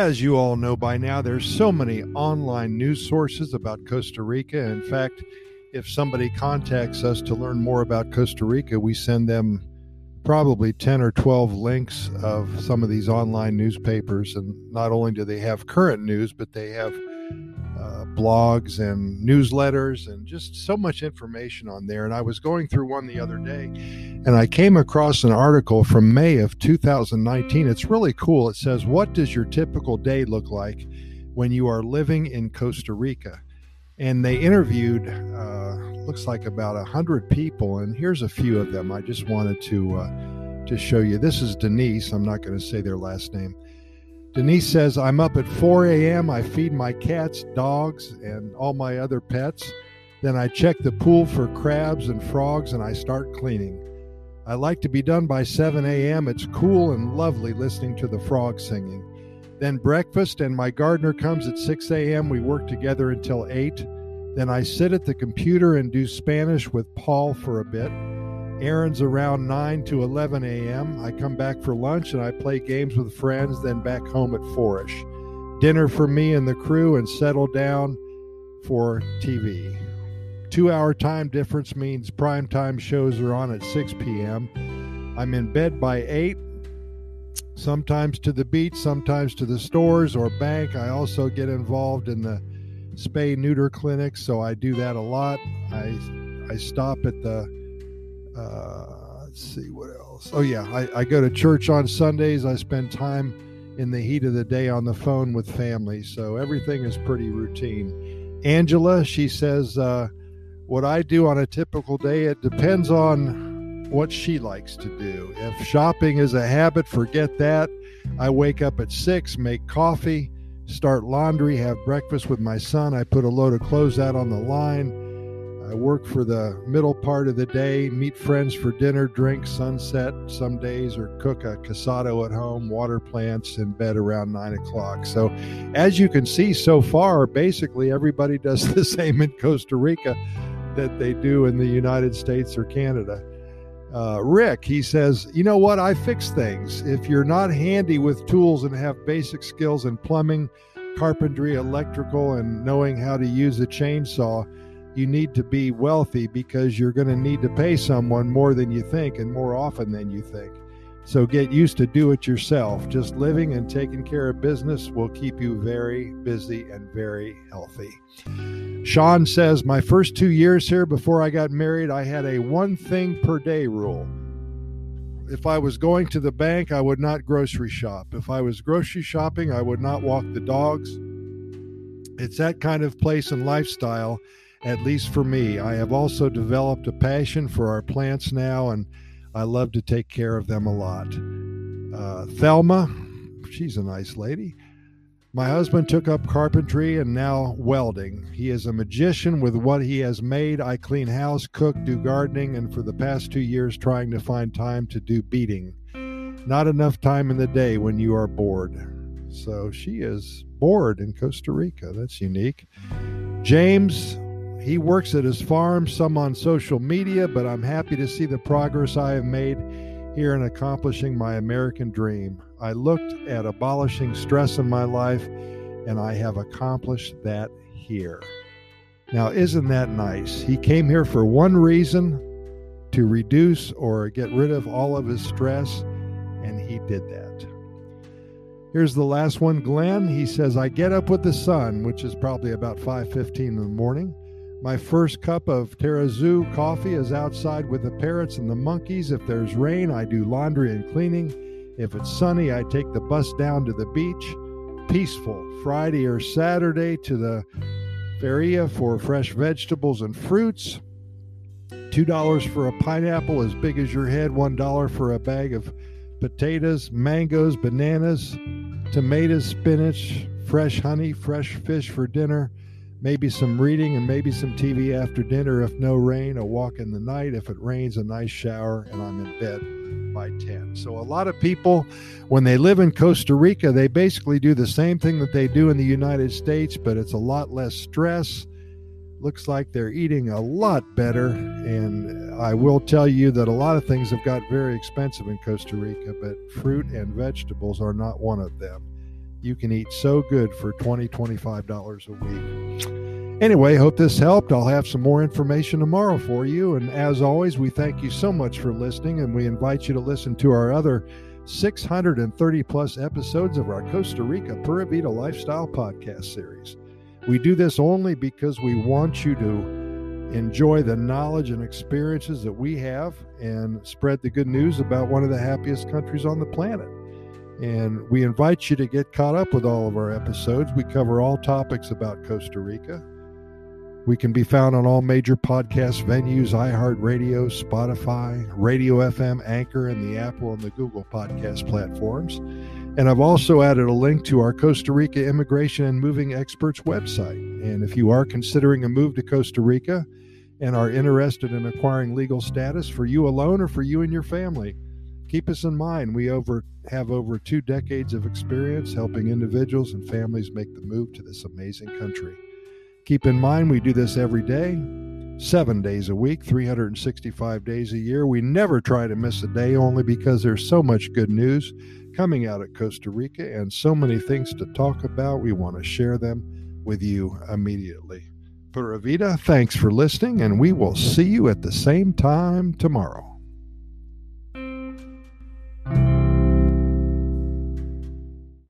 As you all know by now, there's so many online news sources about Costa Rica. In fact, if somebody contacts us to learn more about Costa Rica, we send them probably 10 or 12 links of some of these online newspapers. And not only do they have current news, but they have blogs and newsletters and just so much information on there. And I was going through one the other day and I came across an article from May of 2019. It's really cool. It says, What does your typical day look like when you are living in Costa Rica? And they interviewed, uh, looks like about a hundred people, and here's a few of them. I just wanted to uh, to show you. This is Denise. I'm not going to say their last name. Denise says, I'm up at 4 a.m. I feed my cats, dogs, and all my other pets. Then I check the pool for crabs and frogs and I start cleaning. I like to be done by 7 a.m. It's cool and lovely listening to the frogs singing. Then breakfast, and my gardener comes at 6 a.m. We work together until 8. Then I sit at the computer and do Spanish with Paul for a bit. Errands around 9 to 11 a.m. I come back for lunch and I play games with friends, then back home at 4 ish. Dinner for me and the crew and settle down for TV. Two hour time difference means prime time shows are on at 6 p.m. I'm in bed by 8, sometimes to the beach, sometimes to the stores or bank. I also get involved in the spay neuter clinics, so I do that a lot. I I stop at the uh, let's see what else. Oh yeah, I, I go to church on Sundays. I spend time in the heat of the day on the phone with family, so everything is pretty routine. Angela, she says, uh, what I do on a typical day, it depends on what she likes to do. If shopping is a habit, forget that. I wake up at six, make coffee, start laundry, have breakfast with my son. I put a load of clothes out on the line I work for the middle part of the day, meet friends for dinner, drink, sunset some days, or cook a casado at home, water plants in bed around nine o'clock. So, as you can see so far, basically everybody does the same in Costa Rica that they do in the United States or Canada. Uh, Rick, he says, You know what? I fix things. If you're not handy with tools and have basic skills in plumbing, carpentry, electrical, and knowing how to use a chainsaw, you need to be wealthy because you're going to need to pay someone more than you think and more often than you think. So get used to do it yourself. Just living and taking care of business will keep you very busy and very healthy. Sean says, My first two years here before I got married, I had a one thing per day rule. If I was going to the bank, I would not grocery shop. If I was grocery shopping, I would not walk the dogs. It's that kind of place and lifestyle at least for me. I have also developed a passion for our plants now, and I love to take care of them a lot. Uh, Thelma, she's a nice lady. My husband took up carpentry and now welding. He is a magician with what he has made. I clean house, cook, do gardening, and for the past two years, trying to find time to do beading. Not enough time in the day when you are bored. So she is bored in Costa Rica. That's unique. James, he works at his farm, some on social media, but I'm happy to see the progress I have made here in accomplishing my American dream. I looked at abolishing stress in my life, and I have accomplished that here. Now, isn't that nice? He came here for one reason to reduce or get rid of all of his stress, and he did that. Here's the last one, Glenn. He says, I get up with the sun, which is probably about 5:15 in the morning. My first cup of Tarrazú coffee is outside with the parrots and the monkeys. If there's rain, I do laundry and cleaning. If it's sunny, I take the bus down to the beach. Peaceful. Friday or Saturday to the feria for fresh vegetables and fruits. $2 for a pineapple as big as your head, $1 for a bag of potatoes, mangoes, bananas, tomatoes, spinach, fresh honey, fresh fish for dinner maybe some reading and maybe some TV after dinner. If no rain, a walk in the night. If it rains, a nice shower, and I'm in bed by 10. So, a lot of people, when they live in Costa Rica, they basically do the same thing that they do in the United States, but it's a lot less stress. Looks like they're eating a lot better. And I will tell you that a lot of things have got very expensive in Costa Rica, but fruit and vegetables are not one of them. You can eat so good for $20, $25 a week. Anyway, hope this helped. I'll have some more information tomorrow for you. And as always, we thank you so much for listening, and we invite you to listen to our other 630 plus episodes of our Costa Rica Pura Vida Lifestyle podcast series. We do this only because we want you to enjoy the knowledge and experiences that we have and spread the good news about one of the happiest countries on the planet. And we invite you to get caught up with all of our episodes. We cover all topics about Costa Rica. We can be found on all major podcast venues iHeartRadio, Spotify, Radio FM, Anchor, and the Apple and the Google podcast platforms. And I've also added a link to our Costa Rica Immigration and Moving Experts website. And if you are considering a move to Costa Rica and are interested in acquiring legal status for you alone or for you and your family, keep us in mind. We over have over two decades of experience helping individuals and families make the move to this amazing country. Keep in mind, we do this every day, seven days a week, 365 days a year. We never try to miss a day only because there's so much good news coming out at Costa Rica and so many things to talk about. We want to share them with you immediately. Pura thanks for listening, and we will see you at the same time tomorrow.